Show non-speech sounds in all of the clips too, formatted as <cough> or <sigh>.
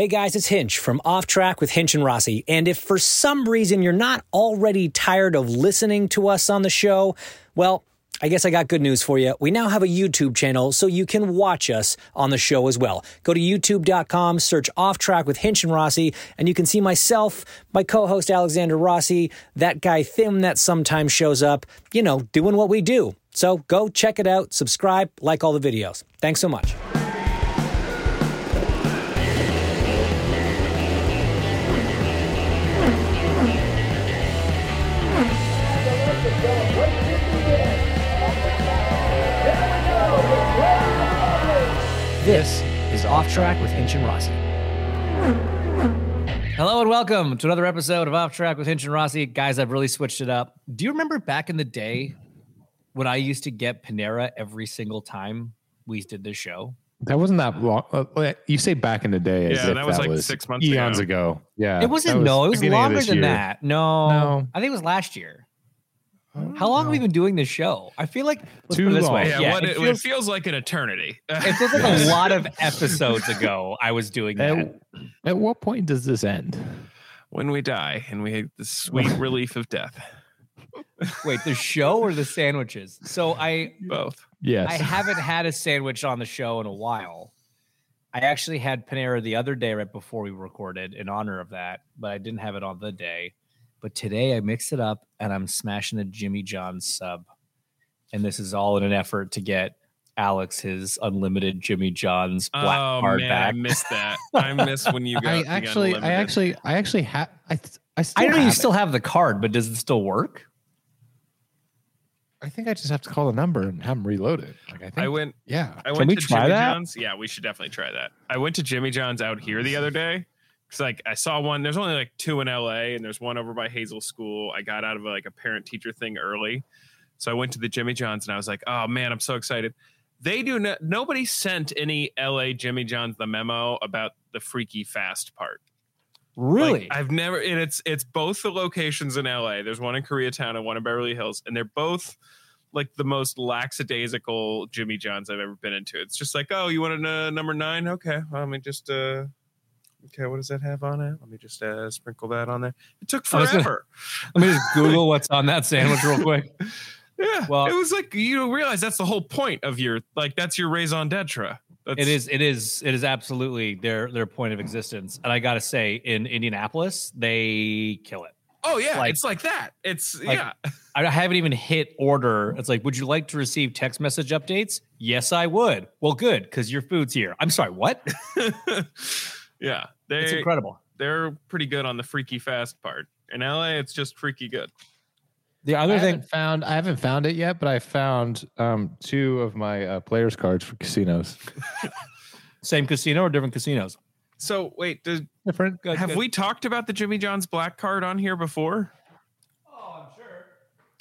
Hey guys, it's Hinch from Off Track with Hinch and Rossi. And if for some reason you're not already tired of listening to us on the show, well, I guess I got good news for you. We now have a YouTube channel so you can watch us on the show as well. Go to youtube.com, search Off Track with Hinch and Rossi, and you can see myself, my co host Alexander Rossi, that guy Tim that sometimes shows up, you know, doing what we do. So go check it out, subscribe, like all the videos. Thanks so much. This is Off Track with Hinch and Rossi. Hello and welcome to another episode of Off Track with Hinch and Rossi. Guys, I've really switched it up. Do you remember back in the day when I used to get Panera every single time we did this show? That wasn't that long. uh, You say back in the day. as Yeah, if that was like six months eons ago. ago. Yeah, It wasn't, that no, it was longer than year. that. No, No. I think it was last year. How long have we been doing this show? I feel like Too it this long. way. Yeah, what it, it, feels, it feels like an eternity. it feels like a <laughs> lot of episodes ago I was doing that. At, at what point does this end? when we die and we have the sweet <laughs> relief of death. Wait, the show or the sandwiches? So I Both. Yes. I haven't had a sandwich on the show in a while. I actually had Panera the other day right before we recorded in honor of that, but I didn't have it on the day. But today I mixed it up and I'm smashing a Jimmy John's sub. And this is all in an effort to get Alex his unlimited Jimmy John's black oh card man, back. <laughs> I missed that. I missed when you got. I you got actually, I actually, I actually have. I, th- I still I know you have still have the card, but does it still work? I think I just have to call the number and have them reload it. Like I think. I went. yeah. I Can went we to try Jimmy that? John's. Yeah, we should definitely try that. I went to Jimmy John's out here the other day because like I saw one. There's only like two in LA, and there's one over by Hazel School. I got out of like a parent teacher thing early, so I went to the Jimmy John's, and I was like, oh man, I'm so excited. They do not. Nobody sent any LA Jimmy John's the memo about the freaky fast part. Really? Like, I've never and it's it's both the locations in LA. There's one in Koreatown and one in Beverly Hills, and they're both like the most lackadaisical Jimmy John's I've ever been into. It's just like, oh, you want a uh, number nine? Okay, well, let me just uh okay, what does that have on it? Let me just uh sprinkle that on there. It took was gonna- forever. <laughs> Let me just Google what's on that sandwich real quick. <laughs> yeah. Well- it was like you don't realize that's the whole point of your like that's your raison d'etre. That's, It is. It is. It is absolutely their their point of existence. And I got to say, in Indianapolis, they kill it. Oh yeah, like- it's like that. It's like- yeah. <laughs> I haven't even hit order. It's like, would you like to receive text message updates? Yes, I would. Well, good, because your food's here. I'm sorry, what? Yeah. It's incredible. they're pretty good on the freaky fast part. In LA, it's just freaky good. The I other thing, found. I haven't found it yet, but I found um, two of my uh, players cards for casinos. <laughs> same casino or different casinos? So wait, did, Different. Good, have good. we talked about the Jimmy John's black card on here before? Oh, I'm sure.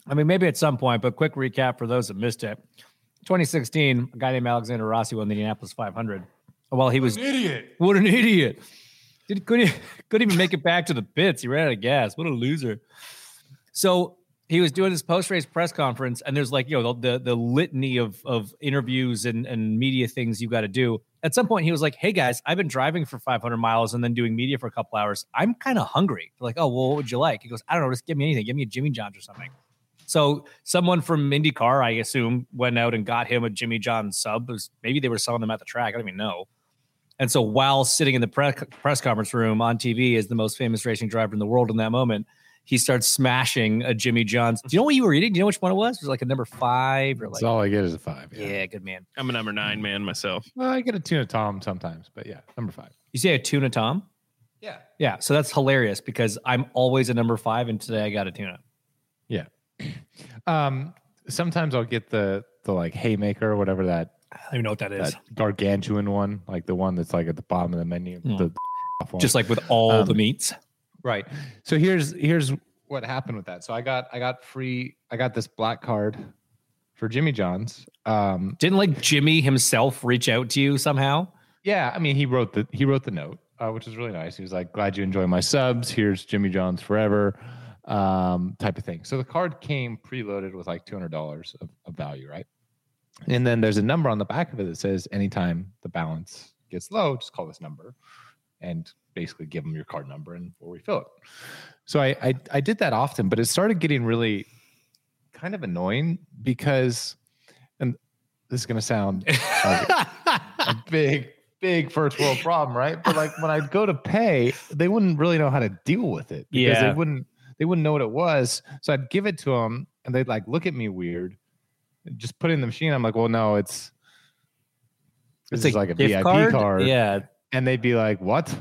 I mean, maybe at some point, but quick recap for those that missed it. 2016, a guy named Alexander Rossi won the Indianapolis 500. Well, he was an idiot. What an idiot! Did, couldn't couldn't even make it back to the pits. He ran out of gas. What a loser! So he was doing this post race press conference, and there's like you know the the, the litany of of interviews and and media things you got to do. At some point, he was like, "Hey guys, I've been driving for 500 miles and then doing media for a couple hours. I'm kind of hungry." They're like, "Oh well, what would you like?" He goes, "I don't know. Just give me anything. Give me a Jimmy John's or something." So someone from IndyCar, I assume, went out and got him a Jimmy John sub. Was- maybe they were selling them at the track. I don't even know. And so while sitting in the pre- press conference room on TV as the most famous racing driver in the world in that moment, he starts smashing a Jimmy John's. Do you know what you were eating? Do you know which one it was? It was like a number five or like. That's all I get is a five. Yeah. yeah, good man. I'm a number nine man myself. Well, I get a tuna tom sometimes, but yeah, number five. You say a tuna Tom? Yeah. Yeah. So that's hilarious because I'm always a number five, and today I got a tuna. Yeah. <clears throat> Um, sometimes I'll get the the like haymaker or whatever that I don't even know what that is. that gargantuan one, like the one that's like at the bottom of the menu. Hmm. The. <laughs> Just like with all Um, the meats. right. So here's here's what happened with that. So I got I got free I got this black card for Jimmy John's. Um, Didn't like Jimmy himself reach out to you somehow? yeah, I mean he wrote the he wrote the note, uh, which was really nice. He was like, "Glad you enjoy my subs. Here's Jimmy John's forever." Um, type of thing. So the card came preloaded with like two hundred dollars of, of value, right? And then there's a number on the back of it that says, "Anytime the balance gets low, just call this number," and basically give them your card number and we'll refill it. So I, I I did that often, but it started getting really kind of annoying because, and this is going to sound like a <laughs> big big first world problem, right? But like when I'd go to pay, they wouldn't really know how to deal with it because Yeah. they wouldn't they wouldn't know what it was. So I'd give it to them, and they'd like look at me weird. Just put it in the machine. I'm like, well, no, it's it's is like a VIP card. Yeah. And they'd be like, what?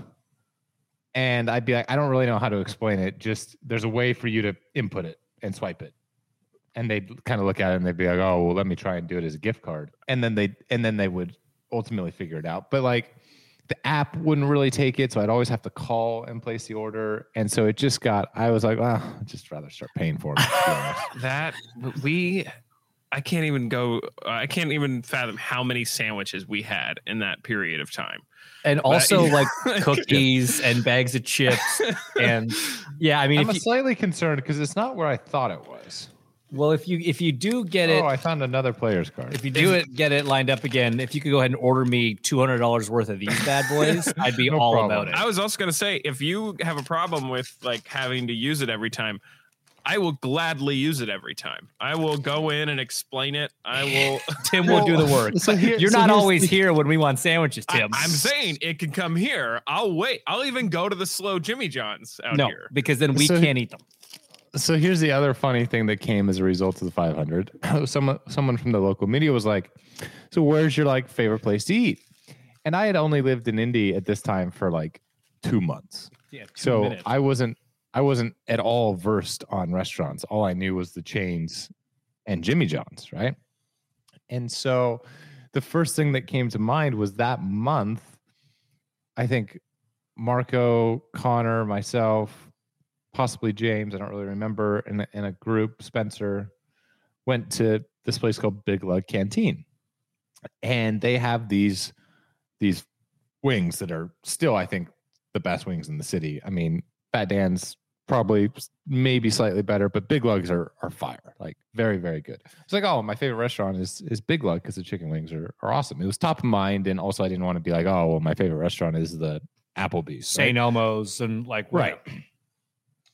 And I'd be like, I don't really know how to explain it. Just there's a way for you to input it and swipe it. And they'd kind of look at it and they'd be like, oh, well, let me try and do it as a gift card. And then they and then they would ultimately figure it out. But like the app wouldn't really take it. So I'd always have to call and place the order. And so it just got, I was like, well, I'd just rather start paying for it. to be honest. <laughs> That we, I can't even go. I can't even fathom how many sandwiches we had in that period of time. And also yeah. <laughs> like <laughs> cookies and bags of chips. And yeah, I mean, I'm you, slightly concerned because it's not where I thought it was. well, if you if you do get it, Oh, I found another player's card. if you do it, get it lined up again. If you could go ahead and order me two hundred dollars worth of these bad boys, <laughs> I'd be No all problem. about it. I was also going to say, if you have a problem with like having to use it every time, I will gladly use it every time. I will go in and explain it. I <laughs> will. Tim will do the work. <laughs> So here- You're so not always the- here when we want sandwiches, Tim. I, Tim. am saying it can come here. I'll wait. I'll even go to the slow Jimmy John's out no, here. because then we So- can't eat them. so here's the other funny thing that came as a result of the 500 <laughs> someone someone from the local media was like so where's your like favorite place to eat and i had only lived in indy at this time for like two months Yeah, two so minutes. i wasn't i wasn't at all versed on restaurants. All i knew was the chains and jimmy john's right? And so the first thing that came to mind was that month i think marco connor myself possibly James, I don't really remember, in a, in a group, Spencer went to this place called Big Lug Canteen, and they have these these wings that are still, I think, the best wings in the city. I mean, Fat Dan's probably maybe slightly better, but Big Lugs are are fire, like very very good. It's like, oh, my favorite restaurant is is Big Lug because the chicken wings are are awesome. It was top of mind, and also I didn't want to be like, oh, well, my favorite restaurant is the Applebee's. right? St. Elmo's and like Right.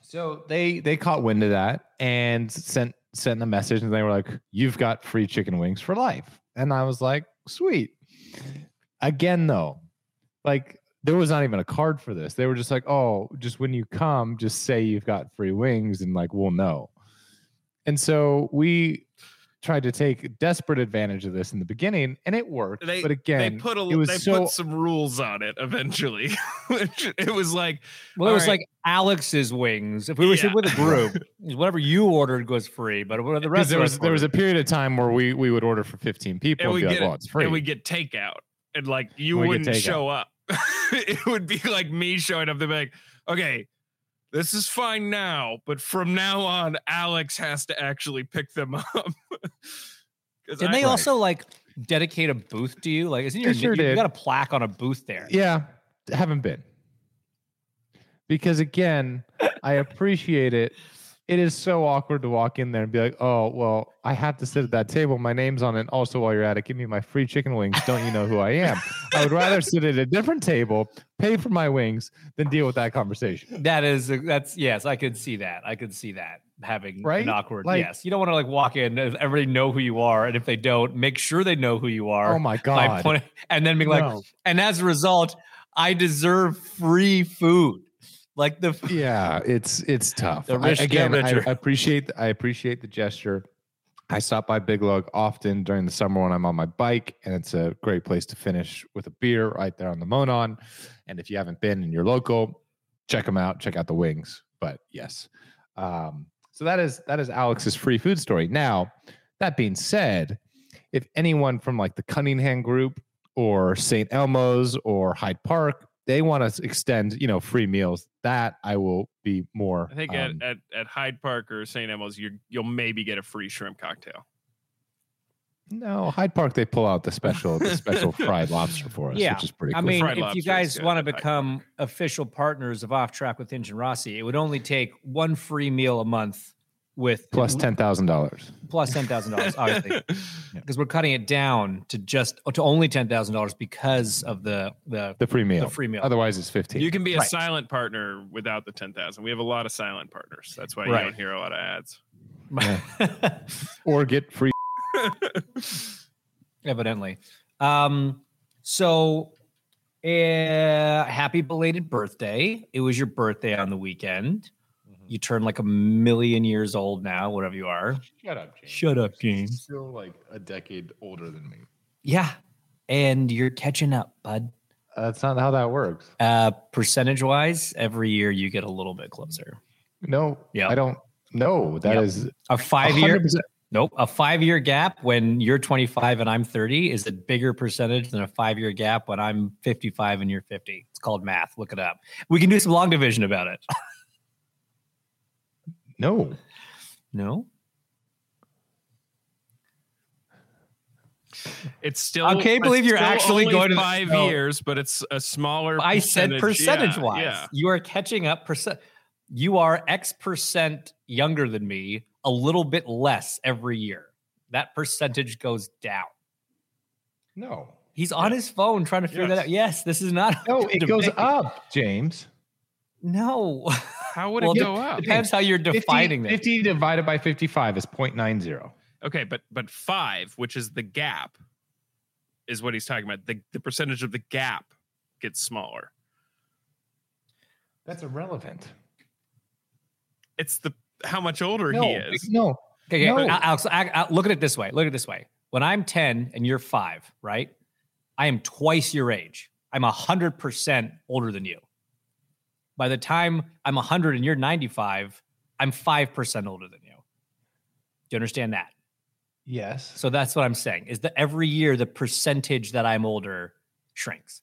So they they caught wind of that and sent sent a message and they were like, "You've got free chicken wings for life." And I was like, "Sweet." Again, though, like there was not even a card for this. They were just like, "Oh, just when you come, just say you've got free wings, and like we'll know." And so we tried to take desperate advantage of this in the beginning, and it worked. They, but again, they put a, it was they so put some rules on it eventually. <laughs> Which it was like, Well, it was All right. like Alex's wings. If we were Yeah. with a <laughs> group, whatever you ordered was free, but what the rest there was us there was a period of time where we we would order for 15 people and and, we be like, get well, it's free. and we get takeout, and like you We wouldn't show up. <laughs> it would be like me showing up to be like, okay, this is fine now, but from now on, Alex has to actually pick them up. <laughs> Didn't I- they also like dedicate a booth to you? Like, isn't your sure you, you got a plaque on a booth there? yeah, haven't been. Because again, I appreciate it it is so awkward to walk in there and be like, "Oh, well, I have to sit at that table. My name's on it. Also, while you're at it, give me my free chicken wings. Don't you know who I am?" I would rather sit at a different table, pay for my wings, than deal with that conversation. That is uh, that's yes, I could see that. I could see that having Right? an awkward. Like- yes, you don't want to like walk in and everybody know who you are, and if they don't, make sure they know who you are. Oh my god! point- and then being like, No. and as a result, I deserve free food. Like the yeah, it's it's tough. I- again, I. I appreciate I appreciate the gesture. I stop by Big Lug often during the summer when I'm on my bike, and it's a great place to finish with a beer right there on the Monon. And if you haven't been and you're local, check them out. Check out the wings. But yes, um, so that is that is Alex's free food story. Now, that being said, if anyone from like the Cunningham Group or St. Elmo's or Hyde Park, they want to extend, you know, free meals. That I will be more. I think um, at, at, at Hyde Park or St. Elmo's, you you'll maybe get a free shrimp cocktail. no Hyde Park. They pull out the special, the special <laughs> fried lobster for us, Yeah. which is pretty. I cool. mean, Fried if lobster you guys good want to become official partners of Off Track with Hinch and Rossi, it would only take one free meal a month with plus ten thousand dollars. plus ten thousand dollars, <laughs> obviously, because we're cutting it down to just to only ten thousand dollars because of the the The free meal. the free meal. Otherwise, it's fifteen. You can be a Right. silent partner without the 10,000. We have a lot of silent partners. That's why you Right. don't hear a lot of ads. <laughs> or get free. <laughs> evidently. Um, so, uh, happy belated birthday! It was your birthday on the weekend. You turn like a million years old now, whatever you are. Shut up, James. Shut up, James. Still like a decade older than me. Yeah, and you're catching up, bud. That's not how that works. Uh, percentage wise, every year you get a little bit closer. No, Yeah. I don't. No, that Yep. is A five year, 100%. nope, a five year gap when you're 25 and I'm 30 is a bigger percentage than a five year gap when I'm 55 and you're 50. It's called math. Look it up. We can do some long division about it. <laughs> no. No, It's still. I can't believe you're actually going to five no. years, but it's a smaller. I said Yeah, percentage wise. Yeah. You are catching up percent. You are X percent younger than me, a little bit less every year. That percentage goes down. No. He's on his phone trying to figure that out. Yes, this is not. No, <laughs> it goes debate. up, James. No. How would Well, it it go up? Depends how you're 50, defining that. 50 divided by 55 is 0.90. Okay, but but five, which is the gap, is what he's talking about. The the percentage of the gap gets smaller. That's irrelevant. It's the how much older No, he is. no. Okay, okay, No. Uh, Alex, I, I- look at it this way. Look at it this way. When I'm 10 and you're five, right? I am twice your age. I'm 100% older than you. By the time I'm 100 and you're 95, I'm 5% older than you. Do you understand that? Yes. So that's what I'm saying is that every year the percentage that I'm older shrinks.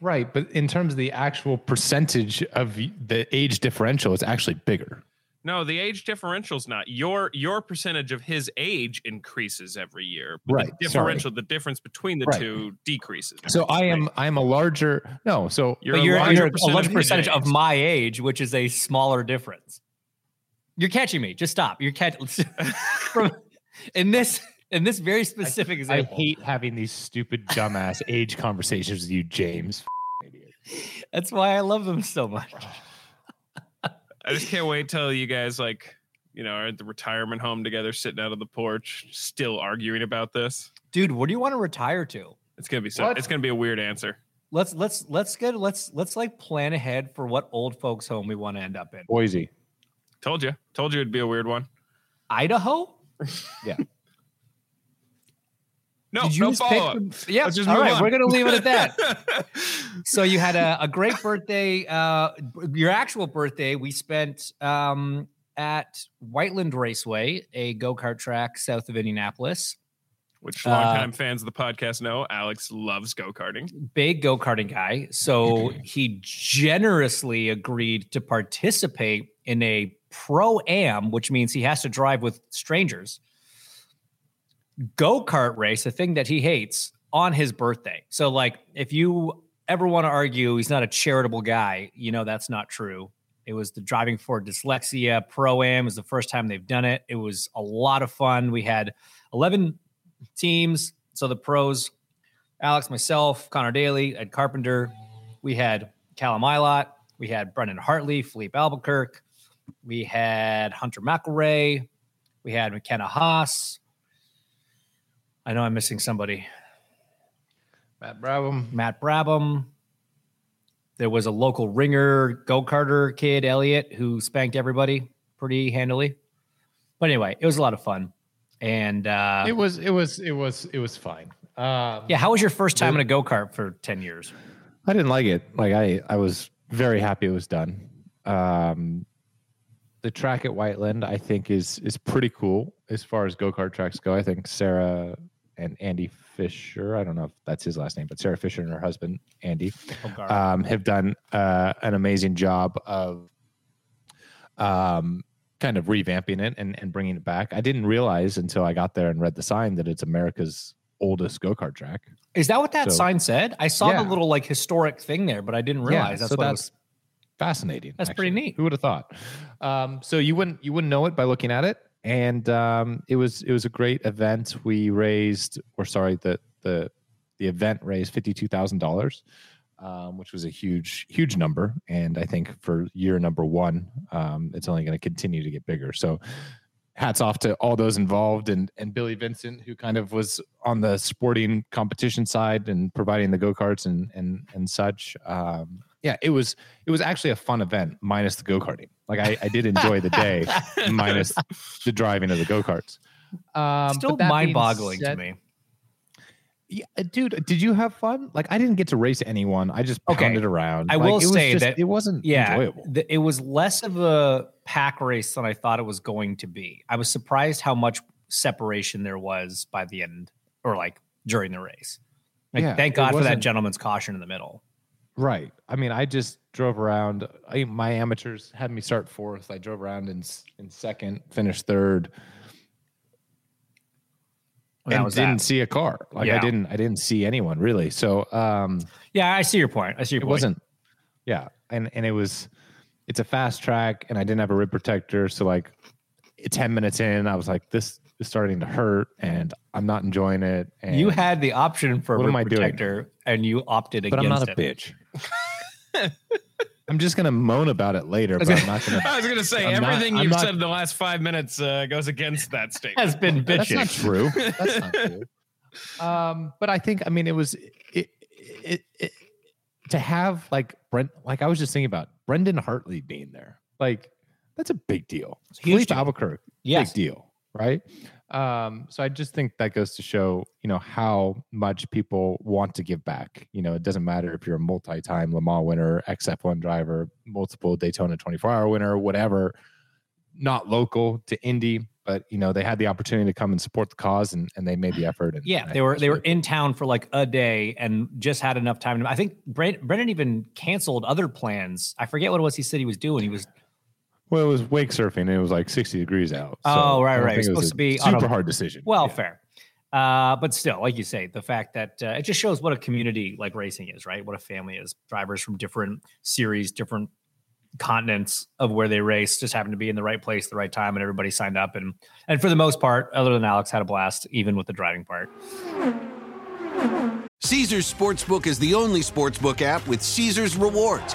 Right, but in terms of the actual percentage of the age differential, it's actually bigger. No, the age differential's not. Your your percentage of his age increases every year. But Right, The differential, the difference between the Right. two decreases. So I am I am a larger no. So You're a you're, larger you're a percentage of percentage of my age, which is a smaller difference. You're catching me. Just stop. You're catching <laughs> from in this in this very specific I example. I hate having these stupid dumbass age conversations with you, James. <laughs> That's why I love them so much. I just can't wait till you guys like, you know, are at the retirement home together, sitting out on the porch, still arguing about this. Dude, what do you want to retire to? It's gonna be so. What? It's gonna be a weird answer. Let's let's let's get let's let's like plan ahead for what old folks home we want to end up in. Boise. Told you. Told you it'd be a weird one. Idaho? <laughs> No, Did you no follow up. the- Yeah. Let's just all on. we're gonna leave it at that. <laughs> so you had a, a great birthday. Uh, your actual birthday, we spent um, at Whiteland Raceway, a go kart track south of Indianapolis. Which Uh, longtime fans of the podcast know, Alex loves go karting. Big go karting guy. So he generously agreed to participate in a pro am, which means he has to drive with strangers. Go kart race, a thing that he hates, on his birthday. So, like, if you ever want to argue he's not a charitable guy, you know that's not true. It was the driving for dyslexia pro am. was the first time they've done it. It was a lot of fun. We had 11 teams. So the pros, Alex, myself, Connor Daly, Ed Carpenter. We had Callum Ilott. We had Brendan Hartley, Filipe Albuquerque. We had Hunter McElrea. We had McKenna Haas. I know I'm missing somebody. Matt Brabham. Matt Brabham. There was a local ringer go karter kid, Elliot, who spanked everybody pretty handily. But anyway, it was a lot of fun, and uh, it was it was it was it was fine. Um, yeah, how was your first time in a go kart for ten years? I didn't like it. Like I I was very happy it was done. Um, the track at Whiteland, I think, is is pretty cool as far as go kart tracks go. I think Sarah and Andy Fisher. I don't know if that's his last name, but Sarah Fisher and her husband Andy um, have done uh, an amazing job of um, kind of revamping it and, and bringing it back. I didn't realize until I got there and read the sign that it's America's oldest go kart track. Is that what that so, sign said? I saw yeah. the little like historic thing there, but I didn't realize yeah, that's so what that's fascinating. That's actually. pretty neat. Who would have thought? Um, so you wouldn't you wouldn't know it by looking at it and um, it was it was a great event. We raised, or sorry, the the the event raised fifty two thousand um, dollars, which was a huge huge number. And I think for year number one, um, it's only going to continue to get bigger. So. Hats off to all those involved and, and Billy Vincent, who kind of was on the sporting competition side and providing the go karts and and and such. Um, yeah, it was it was actually a fun event minus the go karting. Like I, I did enjoy the day <laughs> minus the driving of the go karts. Um, Still mind boggling to me. Yeah, uh, dude, did you have fun? Like I didn't get to race anyone. I just pounded okay. around. I like, will say just, that it wasn't yeah, enjoyable. Th- it was less of a pack race than I thought it was going to be. I was surprised how much separation there was by the end or like during the race. Like, yeah, thank God for that gentleman's caution in the middle. Right. I mean, I just drove around. I, my amateurs had me start fourth. I drove around in in second, finished third, well, and didn't that. see a car. Like yeah. I didn't, I didn't see anyone really. So, um, yeah, I see your point. I see your it point. wasn't. Yeah, and and it was, it's a fast track, and I didn't have a rib protector. So like, ten minutes in, I was like, this is starting to hurt, and I'm not enjoying it. And you had the option for a rib protector, doing? and you opted but against it. But I'm not a it. bitch. <laughs> I'm just gonna moan about it later, but I'm not gonna. <laughs> I was gonna say I'm everything not, you've not, said in the last five minutes uh, goes against that <laughs> statement. Has been bitching. That's not true. That's not true. Um, but I think I mean it was it, it, it to have like Brent. Like I was just thinking about Brendan Hartley being there. Like that's a big deal. Huge Albuquerque, yes. big deal, right? Um, so I just think that goes to show, you know, how much people want to give back. You know, it doesn't matter if you're a multi-time Le Mans winner, XF1 driver, multiple Daytona 24-hour winner, whatever. Not local to Indy, but you know they had the opportunity to come and support the cause, and, and they made the effort. And, yeah, and they were they were in town for like a day and just had enough time. I think Brent, Brendan even canceled other plans. I forget what it was he said he was doing. He was well, it was wake surfing and it was like 60 degrees out. So oh, right, right. It was supposed to be super a, hard decision. Well, yeah. fair. Uh, but still, like you say, the fact that uh, it just shows what a community like racing is, right? What a family is. Drivers from different series, different continents of where they race just happen to be in the right place, the right time, and everybody signed up. And and for the most part, other than Alex, had a blast, even with the driving part. Caesars Sportsbook is the only sportsbook app with Caesars rewards.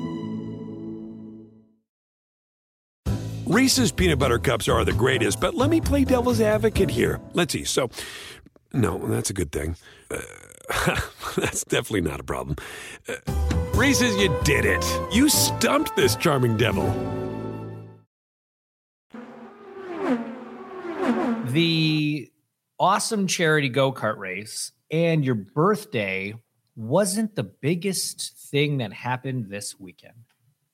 Reese's peanut butter cups are the greatest, but let me play devil's advocate here. Let's see. So, no, that's a good thing. Uh, <laughs> that's definitely not a problem. Uh, Reese's, you did it. You stumped this charming devil. The awesome charity go kart race and your birthday wasn't the biggest thing that happened this weekend.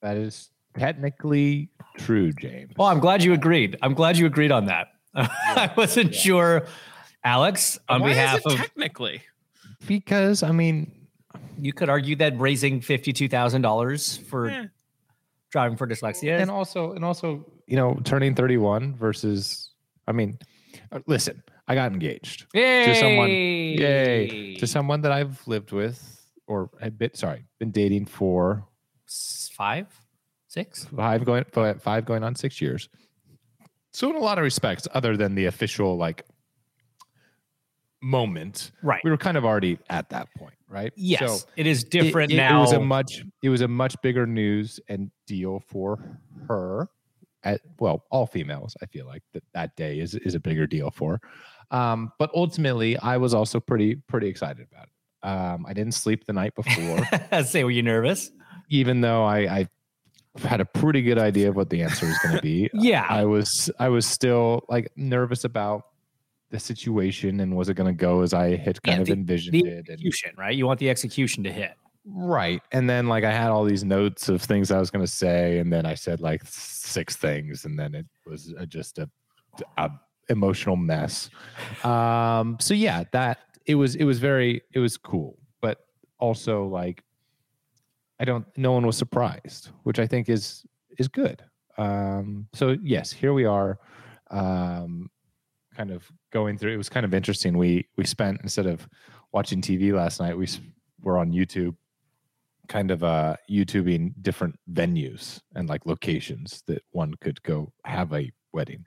That is technically true, James. Oh, I'm glad you agreed. I'm glad you agreed on that. <laughs> I wasn't sure, Alex, on Why behalf is it of technically? Because I mean, you could argue that raising fifty-two thousand dollars for Eh. driving for dyslexia. and also, and also, you know, turning 31 versus, I mean, uh, listen, I got engaged to someone, yay, to someone that I've lived with or had been, sorry, been dating for five, six. five going, five going on six years. So in a lot of respects, other than the official like moment, Right. we were kind of already at that point, right? Yes, So it is it- different it, now. It was a much it was a much bigger news and deal for her. At well, all females, I feel like that that day is is a bigger deal for. Um, but ultimately, I was also pretty pretty excited about it. Um, I didn't sleep the night before, <laughs> Say, were you nervous? even though I, I had a pretty good idea of what the answer was going to be. <laughs> Yeah. I was I was still like nervous about the situation and was it going to go as I had kind Yeah, of the- envisioned The it. And, execution, right? You want the execution to hit. Right. And then like I had all these notes of things I was going to say and then I said like six things and then it was just a, a emotional mess. Um so yeah, that it was it was very it was cool, but also like I don't no one was surprised, which I think is is good. Um so yes, here we are um kind of going through it was kind of interesting. We we spent instead of watching TV last night, we were on YouTube kind of uh YouTubing different venues and like locations that one could go have a wedding.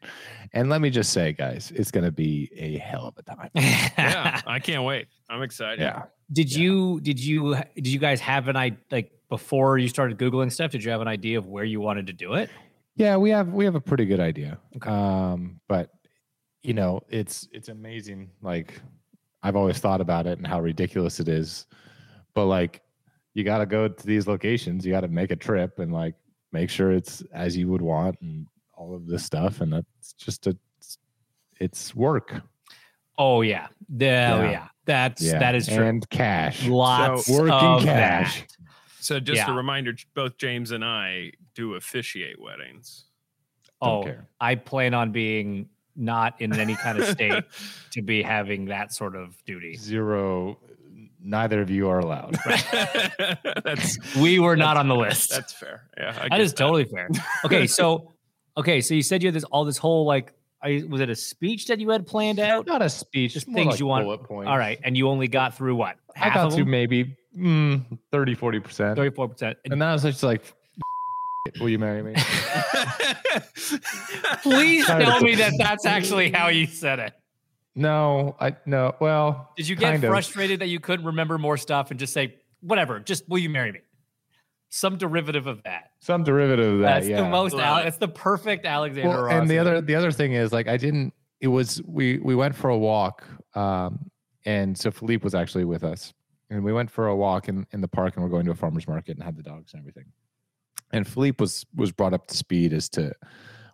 And let me just say, guys, it's gonna be a hell of a time. Yeah, <laughs> I can't wait. I'm excited. Yeah. Did Yeah. you did you did you guys have an idea like before you started googling stuff? Did you have an idea of where you wanted to do it? Yeah, we have we have a pretty good idea. Okay. Um, but you know, it's it's amazing. Like I've always thought about it and how ridiculous it is. But like you gotta go to these locations, you gotta make a trip and like make sure it's as you would want and all of this stuff. And that's just a it's work. Oh yeah, the, oh Yeah. yeah, that's Yeah. that is true. And cash. Lots working of cash. that. So just Yeah. a reminder, both James and I do officiate weddings. Don't Oh, care. I plan on being not in any kind of state <laughs> to be having that sort of duty. Zero neither of you are allowed. <laughs> that's We were not on the list. that's fair. Yeah, I that totally fair. Okay, so <laughs> okay, so you said you had this all this whole like, I was it a speech that you had planned out? Not a speech, Just things like you want- bullet points. All right, and you only got through what? I got through maybe mm, 30, 40%. thirty-four percent. And then I was just like, will you marry me? <laughs> Please tell me that that's actually how you said it. no, I, no, well. Did you get kind of. frustrated that you couldn't remember more stuff and just say whatever? Just will you marry me? Some derivative of that. Some derivative of that, That's yeah. the most. Love Ale- it. It's the perfect Alexander. well, Ross and the other the other thing is like I didn't it was we we went for a walk um and so Philippe was actually with us and we went for a walk in in the park and we're going to a farmers market and had the dogs and everything and Philippe was was brought up to speed as to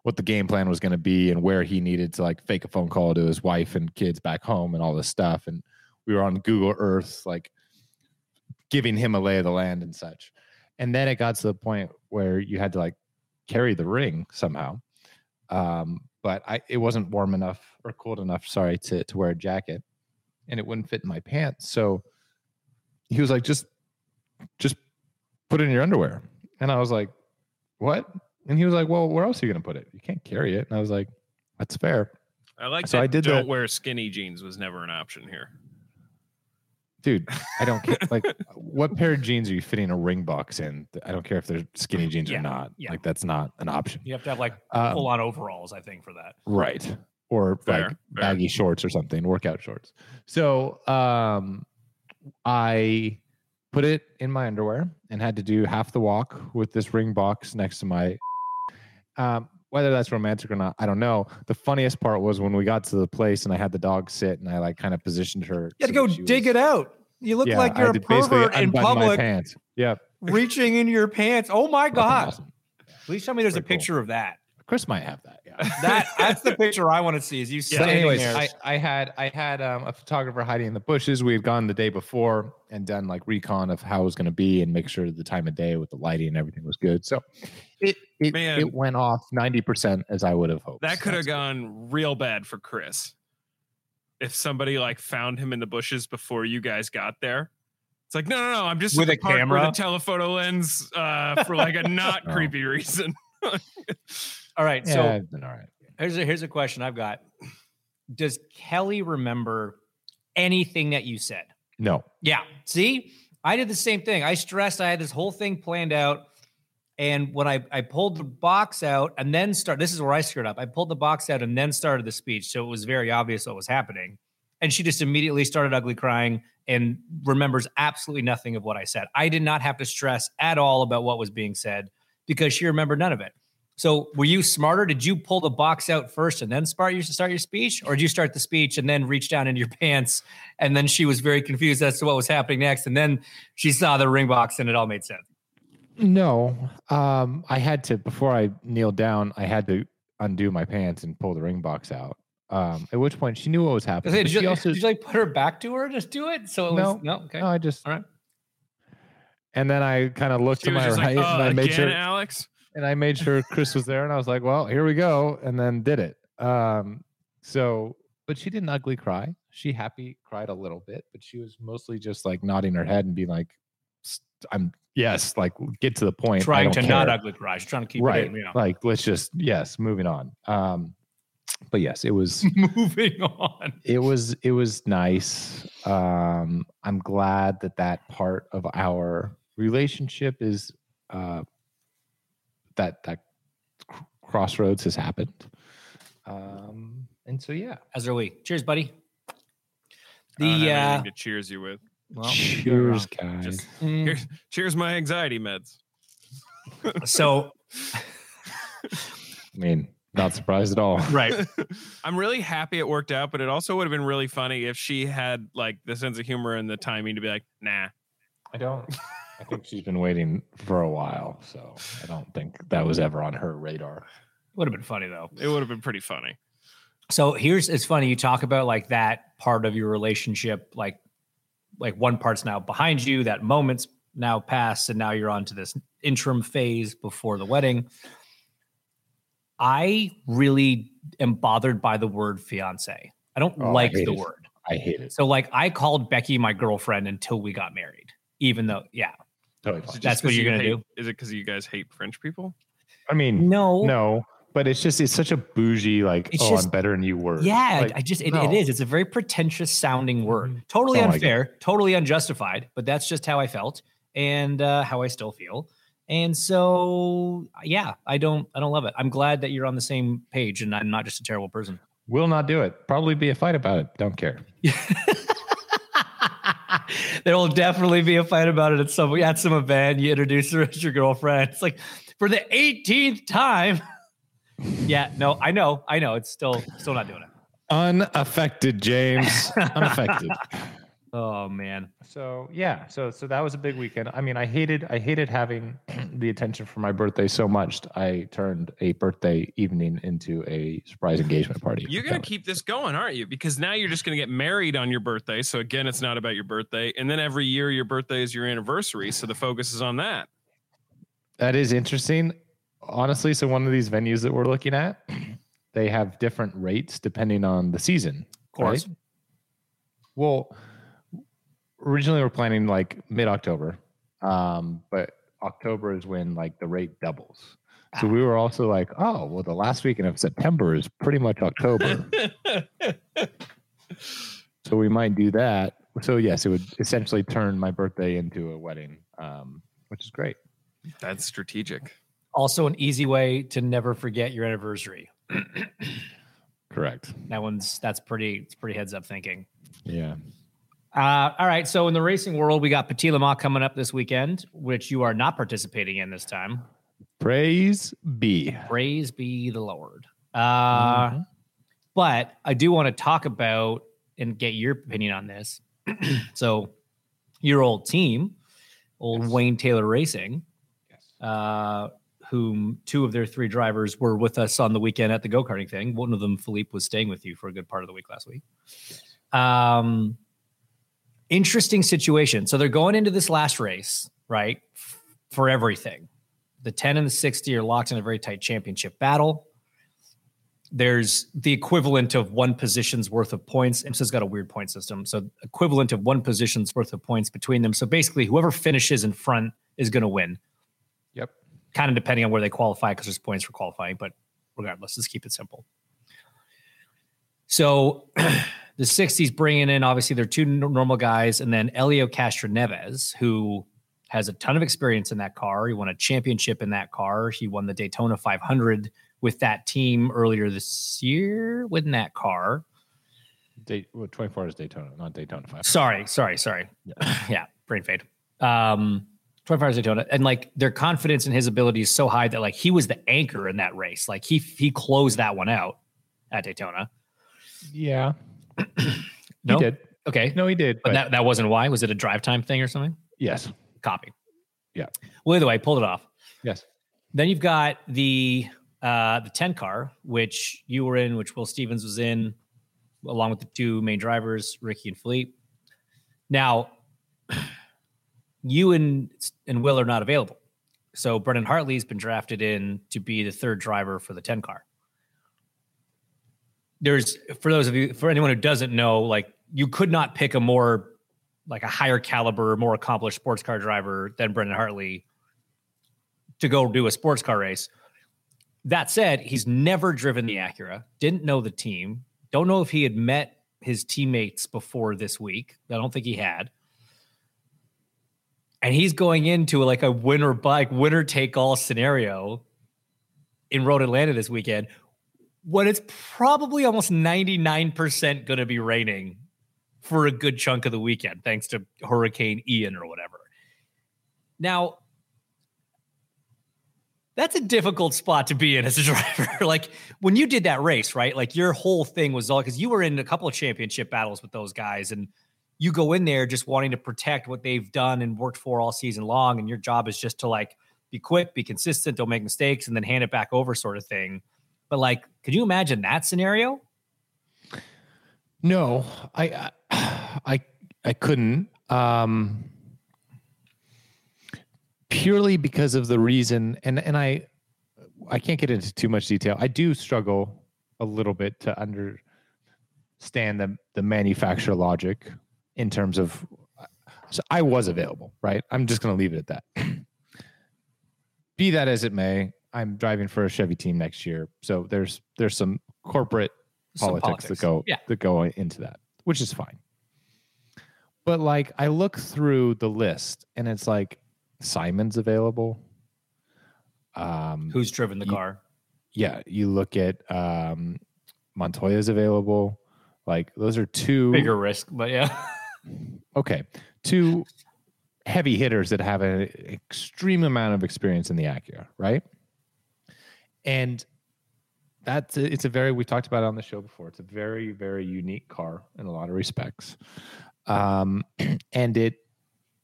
what the game plan was going to be and where he needed to like fake a phone call to his wife and kids back home and all this stuff and we were on Google Earth like giving him a lay of the land and such and then it got to the point where you had to like carry the ring somehow um, but I it wasn't warm enough or cold enough, sorry, to to wear a jacket, and it wouldn't fit in my pants. So he was like, just just put it in your underwear, and I was like, what? And he was like, "Well, where else are you gonna put it? You can't carry it." And I was like, "That's fair, I like So that I did don't the- wear skinny jeans was never an option here. Dude. I don't care. like, <laughs> what pair of jeans are you fitting a ring box in? I don't care if they're skinny jeans Yeah, or not. yeah. Like, that's not an option, You have to have like Um, full on overalls, I think, for that. right? Or Fair, like fair. baggy shorts or something, workout shorts. So, um, I put it in my underwear and had to do half the walk with this ring box next to my. <laughs> Um, whether that's romantic or not, I don't know. The funniest part was when we got to the place and I had the dog sit and I like kind of positioned her. You had to go dig it out. You look like you're a pervert in public, pants. Yeah, reaching into your pants. Oh my god! awesome. Please tell me there's a Pretty cool. picture of that. Chris might have that. Yeah. <laughs> That that's the picture I want to see. Is you <laughs> But standing anyways, there? I, I had I had um, a photographer hiding in the bushes. We had gone the day before and done like recon of how it was going to be and make sure the time of day with the lighting and everything was good. So it it, Man. it went off ninety percent as I would have hoped. That could have gone real bad for Chris. If somebody like found him in the bushes before you guys got there. It's like, no, no, no. I'm just With at a the camera? with a telephoto lens uh, for like a <laughs> not Oh. creepy reason. <laughs> All right. Yeah, So it's been all right. here's a here's a question I've got. Does Kelly remember anything that you said? No, Yeah. See, I did the same thing. I stressed. I had this whole thing planned out. And when I, I pulled the box out and then start, this is where I screwed up. I pulled the box out and then started the speech. So it was very obvious what was happening. And she just immediately started ugly crying and remembers absolutely nothing of what I said. I did not have to stress at all about what was being said because she remembered none of it. So were you smarter? Did you pull the box out first and then start your start your speech, or did you start the speech and then reach down into your <laughs> pants? And then she was very confused as to what was happening next, and then she saw the ring box and it all made sense. No. Um, I had to before I kneeled down. I had to undo my pants and pull the ring box out. Um, at which point she knew what was happening. Did you, she also did you like put her back to her? Just do it. So it was No. no. Okay. no, I just All right. and then I kind of looked She to my right like, and oh, I made sure Alex. and I made sure Chris was there, and I was like, "Well, here we go," and then did it. Um, so, but she didn't ugly cry. She happy cried a little bit, but she was mostly just like nodding her head and being like, "I'm yes, like get to the point." I Trying don't to not ugly cry. She's trying to keep right? it in. Yeah. Like let's just yes, moving on. Um, but yes, it was <laughs> Moving on. it was it was nice. Um, I'm glad that that part of our relationship is uh, that that crossroads has happened. Um, and so yeah, As are we. Cheers, buddy. I don't The have uh, to cheers you with. Well, <laughs> cheers, guys. Just mm, here's, cheers my anxiety meds. <laughs> so <laughs> I mean, not surprised at all. right. I'm really happy it worked out, but it also would have been really funny if she had like the sense of humor and the timing to be like, nah. I don't. I think she's been waiting for a while, so I don't think that was ever on her radar. Would have been funny though. It would have been pretty funny. So here's it's funny you talk about like that part of your relationship, like like one part's now behind you, that moment's now passed, and now you're on to this interim phase before the wedding. I really am bothered by the word fiance. I don't Oh, like hate the it. word. I hate it. So like I called Becky my girlfriend until we got married, even though yeah. Oh, totally Is it fine. just That's what you're you gonna hate- do? Is it because you guys hate French people? I mean, No. no, but it's just it's such a bougie like It's oh just- I'm better than you word. Yeah, Like, I just it, no. it is. It's a very pretentious sounding word. Totally Don't like unfair, totally unjustified, but that's just how I felt and uh, how I still feel. And so yeah, I don't I don't love it. I'm glad that you're on the same page and I'm not just a terrible person. Will not do it. Probably be a fight about it. Don't care. <laughs> there will definitely be a fight about it at some at some event. You introduce her as your girlfriend. It's like for the 18th time. <laughs> yeah, no, I know, I know. It's still still not doing it. Unaffected, James. <laughs> Unaffected. Oh man. So yeah, so so that was a big weekend. I mean, I hated I hated having <clears throat> the attention for my birthday so much. I turned a birthday evening into a surprise engagement party. You're gonna keep this going, aren't you? Because now you're just gonna get married on your birthday. So again, it's not about your birthday. And then every year your birthday is your anniversary. So the focus is on that. That is interesting. Honestly, so one of these venues that we're looking at, <clears throat> they have different rates depending on the season. Of course. right? Well, originally we're planning like mid October, um, but October is when like the rate doubles. So we were also like, oh, well, the last weekend of September is pretty much October. <laughs> so we might do that. So yes, it would essentially turn my birthday into a wedding, um, which is great. That's strategic. Also, an easy way to never forget your anniversary. <clears throat> Correct. That one's that's pretty. It's pretty heads up thinking. Yeah. Uh, all right. So in the racing world, we got Petit Le Mans coming up this weekend, which you are not participating in this time. Praise be. Praise be the Lord. Uh, Mhm. But I do want to talk about and get your opinion on this. <clears throat> so, your old team, old Wayne Taylor Racing, uh, whom two of their three drivers were with us on the weekend at the go karting thing. One of them, Filipe, was staying with you for a good part of the week last week. Um, interesting situation. So they're going into this last race, right? For everything. The 10 and the 60 are locked in a very tight championship battle. There's the equivalent of one position's worth of points. IMSA's got a weird point system. So equivalent of one position's worth of points between them. So basically, whoever finishes in front is going to win. Yep. Kind of depending on where they qualify, because there's points for qualifying. But regardless, let's keep it simple. So <clears throat> the 60s bringing in obviously they're two normal guys, and then Helio Castroneves, who has a ton of experience in that car. He won a championship in that car. He won the Daytona 500 with that team earlier this year with that car. Day, well, 24 is Daytona, not Daytona 5. Sorry, sorry, sorry. Yeah, <laughs> brain fade. Um, 25 hours at Daytona, and like their confidence in his ability is so high that like he was the anchor in that race. Like he he closed that one out at Daytona. Yeah. No? He did. Okay, No, he did. but But that that wasn't why. Was it a drive time thing or something? yes. Copy. Yeah. Well, either way, pulled it off. Yes. Then you've got the uh the 10 car, which you were in, which Will Stevens was in, along with the two main drivers, Ricky and Filipe. Now, you and and Will are not available. So Brendan Hartley's been drafted in to be the third driver for the 10 car. There's for those of you for anyone who doesn't know, like you could not pick a more like a higher caliber, more accomplished sports car driver than Brendan Hartley to go do a sports car race. That said, he's never driven the Acura, didn't know the team, don't know if he had met his teammates before this week. I don't think he had. And he's going into like a winner bike, winner take all scenario in Road Atlanta this weekend when it's probably almost 99% going to be raining for a good chunk of the weekend, thanks to Hurricane Ian or whatever. Now, that's a difficult spot to be in as a <laughs> driver. like when you did that race, right? Like your whole thing was all because you were in a couple of championship battles with those guys, and you go in there just wanting to protect what they've done and worked for all season long, and your job is just to like be quick, be consistent, don't make mistakes, and then hand it back over, sort of thing. But like, could you imagine that scenario? No, I, I, I, couldn't. Um, purely because of the reason, and and I, I can't get into too much detail. I do struggle a little bit to understand the the manufacturer logic in terms of. So I was available, right? I'm just going to leave it at that. <clears throat> Be that as it may, I'm driving for a Chevy team next year, so there's there's some corporate Some politics, politics. that go Yeah. that go into that, which is fine. But like I look through the list and it's like Simon's available. Um Who's driven the You- car? yeah, you look at um Montoya's available. Like those are two Bigger risk, but yeah. <laughs> okay, two heavy hitters that have an extreme amount of experience in the Acura, right? And that's it's a very we talked about it on the show before. It's a very very unique car in a lot of respects, um, <clears throat> and it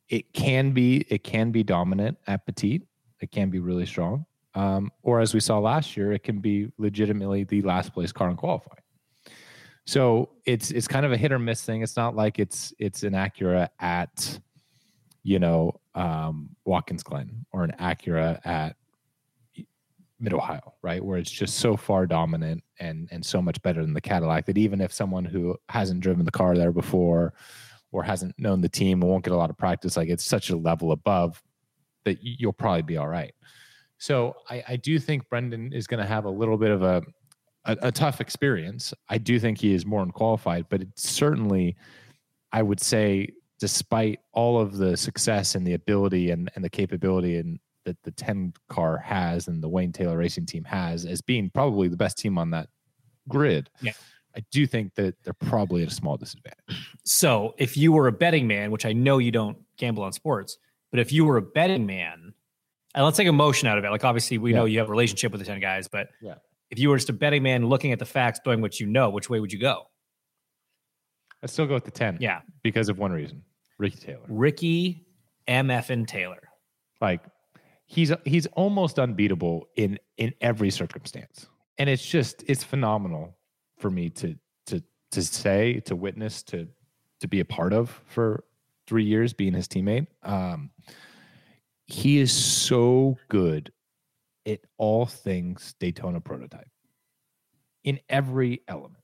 it can be it can be dominant at Petit. It can be really strong, um, or as we saw last year, it can be legitimately the last place car in qualifying. So it's it's kind of a hit or miss thing. It's not like it's it's an Acura at you know um, Watkins Glen or an Acura at Mid Ohio, right? Where it's just so far dominant and and so much better than the Cadillac that even if someone who hasn't driven the car there before or hasn't known the team and won't get a lot of practice, like it's such a level above that you'll probably be all right. So I, I do think Brendan is going to have a little bit of a, a a tough experience. I do think he is more unqualified, but it's certainly, I would say, despite all of the success and the ability and, and the capability and that the 10 car has and the Wayne Taylor Racing team has as being probably the best team on that grid. Yeah. I do think that they're probably at a small disadvantage. So if you were a betting man, which I know you don't gamble on sports, but if you were a betting man, and let's take emotion out of it. Like obviously we Yeah. know you have a relationship with the 10 guys, but Yeah. If you were just a betting man looking at the facts, knowing what you know, which way would you go? I still go with the 10 Yeah. because of one reason Ricky Taylor. Ricky MF and Taylor. Like he's he's almost unbeatable in in every circumstance. And it's just it's phenomenal for me to to to say, to witness, to to be a part of for 3 years being his teammate. Um he is so good at all things Daytona prototype. In every element.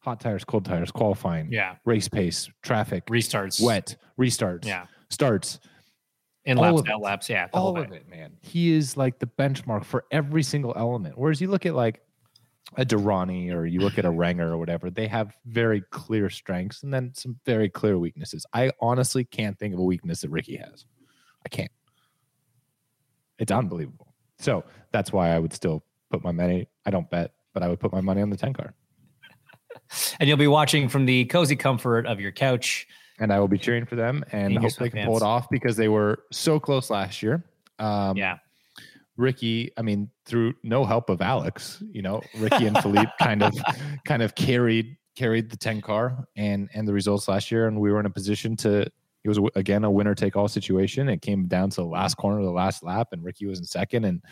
Hot tires, cold tires, qualifying, Yeah. race pace, traffic, Restarts. wet, restarts, Yeah. starts, In laps, out laps. Yeah. all of it, man. He is like the benchmark for every single element. Whereas you look at like a Derani or you look at a <laughs> Renger or whatever, they have very clear strengths and then some very clear weaknesses. I honestly can't think of a weakness that Ricky has. I can't. It's unbelievable. So that's why I would still put my money. I don't bet, but I would put my money on the 10 car. <laughs> And you'll be watching from the cozy comfort of your couch. And I will be cheering for them and In your hope they can pull it off because they were so close last year. Um, yeah. Ricky, I mean, through no help of Alex, you know, Ricky and Filipe <laughs> kind of kind of carried carried the 10 car and and the results last year and we were in a position to it was again a winner take all situation. It came down to the last corner of the last lap and Ricky was in second and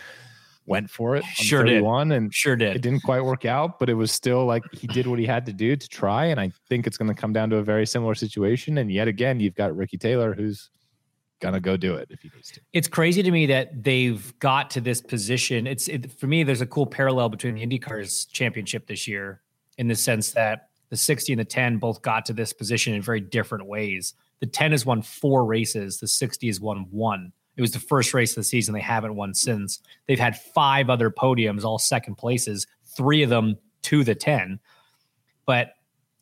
went for it on Sure did. 31 and Sure did. it did. didn't quite work out, but it was still like he did what he had to do to try. And I think it's going to come down to a very similar situation. And yet again, you've got Ricky Taylor who's going to go do it if he needs to. It's crazy to me that they've got to this position. It's it, for me. There's a cool parallel between the IndyCar's championship this year, in the sense that the 60 and the 10 both got to this position in very different ways. The 10 has won four races. The 60 has won one. It was the first race of the season. They haven't won since. They've had five other podiums, all second places. Three of them to the 10. But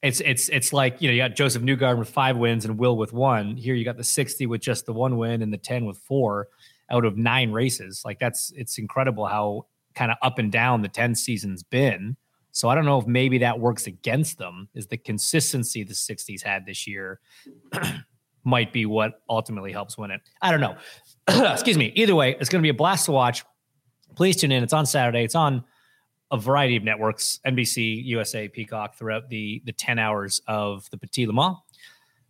it's it's it's like you know you got Josef Newgarden with five wins and Will with one. Here you got the sixty with just the one win and the ten with four out of nine races. Like that's it's incredible how kind of up and down the ten season's been. So I don't know if maybe that works against them. Is the consistency the sixties had this year <clears throat> might be what ultimately helps win it. I don't know. <clears throat> Excuse me. Either way, it's going to be a blast to watch. Please tune in. It's on Saturday. It's on a variety of networks NBC, USA, Peacock throughout the the 10 hours of the Petit Le Mans.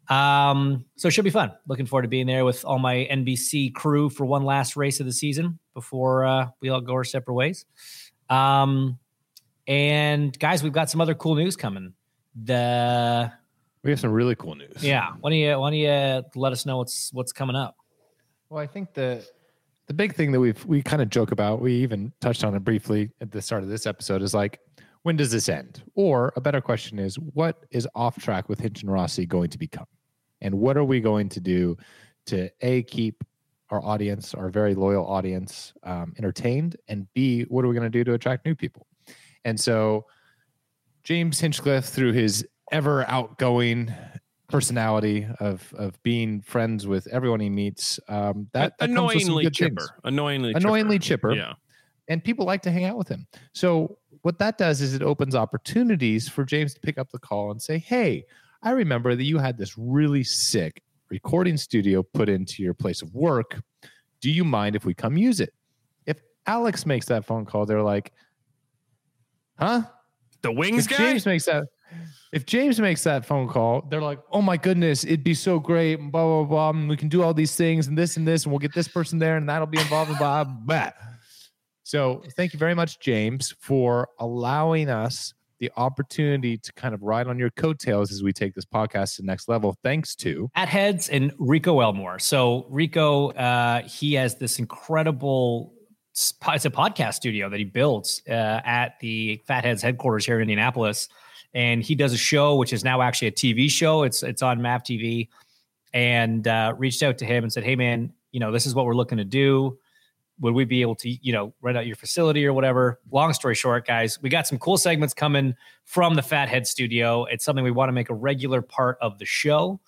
Um, so it should be fun. Looking forward to being there with all my NBC crew for one last race of the season before uh, we all go our separate ways. Um, and guys, we've got some other cool news coming. The We have some really cool news. yeah, why don't you why don't you let us know what's what's coming up? Well, I think the the big thing that we've we kind of joke about, we even touched on it briefly at the start of this episode, is like, when does this end? Or a better question is, what is off track with Hinch and Rossi going to become? And what are we going to do to a keep our audience, our very loyal audience, um, entertained, and b what are we going to do to attract new people? And so, James Hinchcliffe, through his ever outgoing personality of of being friends with everyone he meets. Um, that, that comes with some annoyingly chipper. things. Annoyingly, Annoyingly chipper. Yeah. and people like to hang out with him. So what that does is it opens opportunities for James to pick up the call and say, "Hey, I remember that you had this really sick recording studio put into your place of work. Do you mind if we come use it?" If Alex makes that phone call, they're like, "Huh?" The wings if guy. James makes that if James makes that phone call, they're like, "Oh my goodness, it'd be so great!" and Blah blah blah. And we can do all these things and this and this, and we'll get this person there, and that'll be involved. And blah blah. So thank you very much, James, for allowing us the opportunity to kind of ride on your coattails as we take this podcast to the next level. Thanks to at heads and rico elmore so rico uh he has this incredible it's a podcast studio that he built uh, at the fatheads headquarters here in indianapolis and he does a show which is now actually a tv show it's it's on MAVTV and uh reached out to him and said hey man you know this is what we're looking to do would we be able to, you know, rent out your facility or whatever? Long story short, guys, we got some cool segments coming from the Fathead Studio. It's something we want to make a regular part of the show.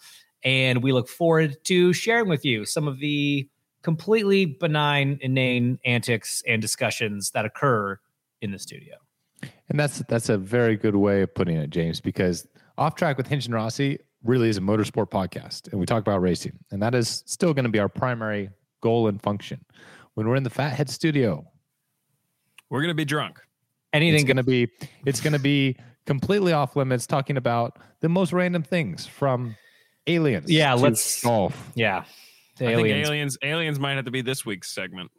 And we look forward to sharing with you some of the completely benign, inane antics and discussions that occur in the studio. And that's that's a very good way of putting it, James, because off track with Hinch and Rossi really is a motorsport podcast, and we talk about racing, and that is still going to be our primary goal and function. When we're in the Fathead Studio, We're gonna be drunk. Anything it's going to be it's going to be completely off limits, talking about the most random things from aliens. Yeah, to let's- golf. Yeah. The I aliens. think aliens aliens might have to be this week's segment.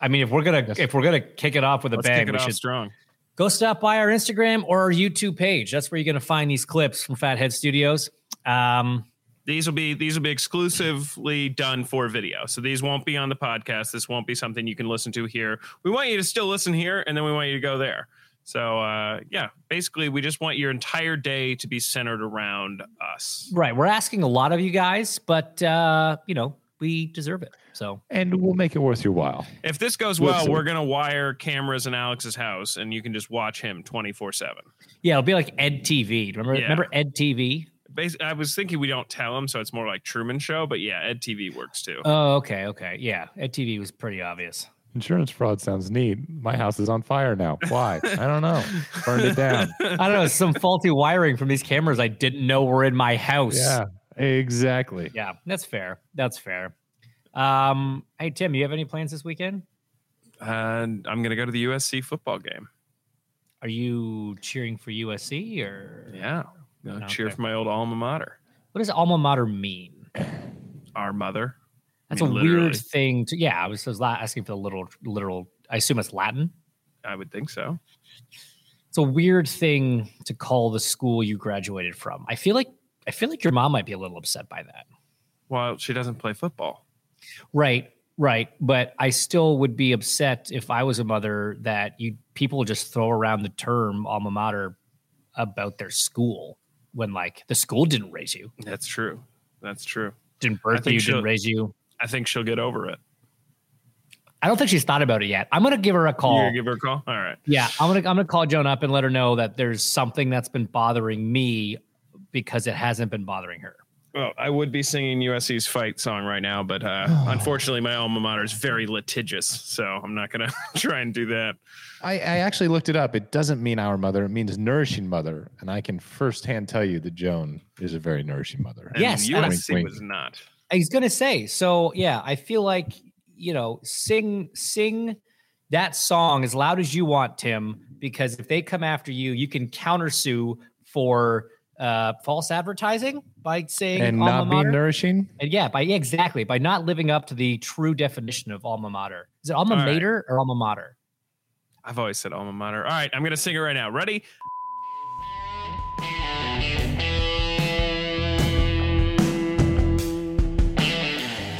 I mean, if we're gonna Yes. if we're gonna kick it off with a Let's bang, kick it we off should strong. Go stop by our Instagram or our YouTube page. That's where you're gonna find these clips from Fathead Studios. Um, These will be these will be exclusively done for video. So these won't be on the podcast. This won't be something you can listen to here. We want you to still listen here and then we want you to go there. So uh yeah, basically we just want your entire day to be centered around us. right, we're asking a lot of you guys, but uh, you know we deserve it. So And we'll make it worth your while. If this goes well, Listen. we're gonna wire cameras in Alex's house and you can just watch him 24-7. yeah, it'll be like Ed TV. Remember, Yeah. remember Ed TV? Basically, I was thinking we don't tell him, so it's more like Truman Show, but yeah, Ed TV works too. Oh, okay, okay, yeah. Ed TV was pretty obvious. Insurance fraud sounds neat. My house is on fire now. Why? I don't know. Burned it down. <laughs> I don't know, some faulty wiring from these cameras I didn't know were in my house. Yeah, exactly. Yeah, that's fair. That's fair. Um, hey Tim, you have any plans this weekend? and I'm gonna go to the USC football game. Are you cheering for USC or Yeah, Gonna Okay. cheer for my old alma mater, what does alma mater mean? our mother. That's mean, a literally. weird thing to. Yeah, I was, I was asking for the literal, literal. I assume it's Latin. I would think so. It's a weird thing to call the school you graduated from. I feel like I feel like your mom might be a little upset by that. Well, she doesn't play football. Right, right. But I still would be upset if I was a mother that you people just throw around the term alma mater about their school when like the school didn't raise you, That's true. That's true. didn't birth you, didn't raise you. I think she'll get over it. I don't think she's thought about it yet. I'm gonna give her a call. gonna give her a call? All right. Yeah, I'm gonna I'm gonna call Joan up and let her know that there's something that's been bothering me because it hasn't been bothering her. Well, I would be singing USC's fight song right now, but uh, <sighs> unfortunately, my alma mater is very litigious, so I'm not gonna <laughs> try and do that. I, I actually looked it up. It doesn't mean our mother, it means nourishing mother. And I can firsthand tell you that Joan is a very nourishing mother. And Yes, and- USC Wink, wink. was not. I was gonna say, so yeah, I feel like you know, sing sing that song as loud as you want, Tim, because if they come after you, you can countersue for uh false advertising by saying And alma not being nourishing. and yeah, by yeah, exactly by not living up to the true definition of alma mater. Is it alma All right. mater or alma mater? I've always said alma mater. All right, I'm gonna sing it right now. Ready?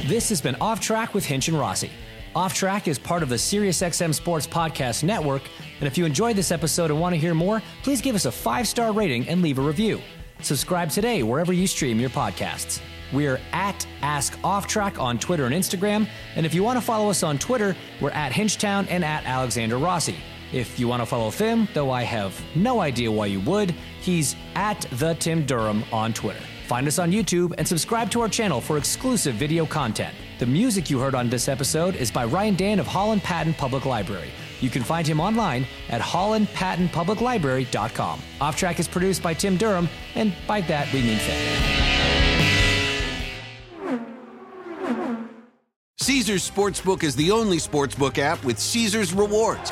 This has been Off Track with Hinch and Rossi. Off Track is part of the SiriusXM Sports Podcast Network, and if you enjoyed this episode and want to hear more, please give us a five star rating and leave a review. Subscribe today wherever you stream your podcasts. We're at Ask Off Track on Twitter and Instagram, and if you want to follow us on Twitter, we're at Hinchtown and at Alexander Rossi. If you want to follow Tim, though I have no idea why you would, he's at the Tim Durham on Twitter. Find us on YouTube and subscribe to our channel for exclusive video content. The music you heard on this episode is by Ryan Dan of Holland Patton Public Library. You can find him online at hollandpattonpubliclibrary.com. Off Track is produced by Tim Durham, and by that we mean Tim. Caesars Sportsbook is the only sportsbook app with Caesars rewards.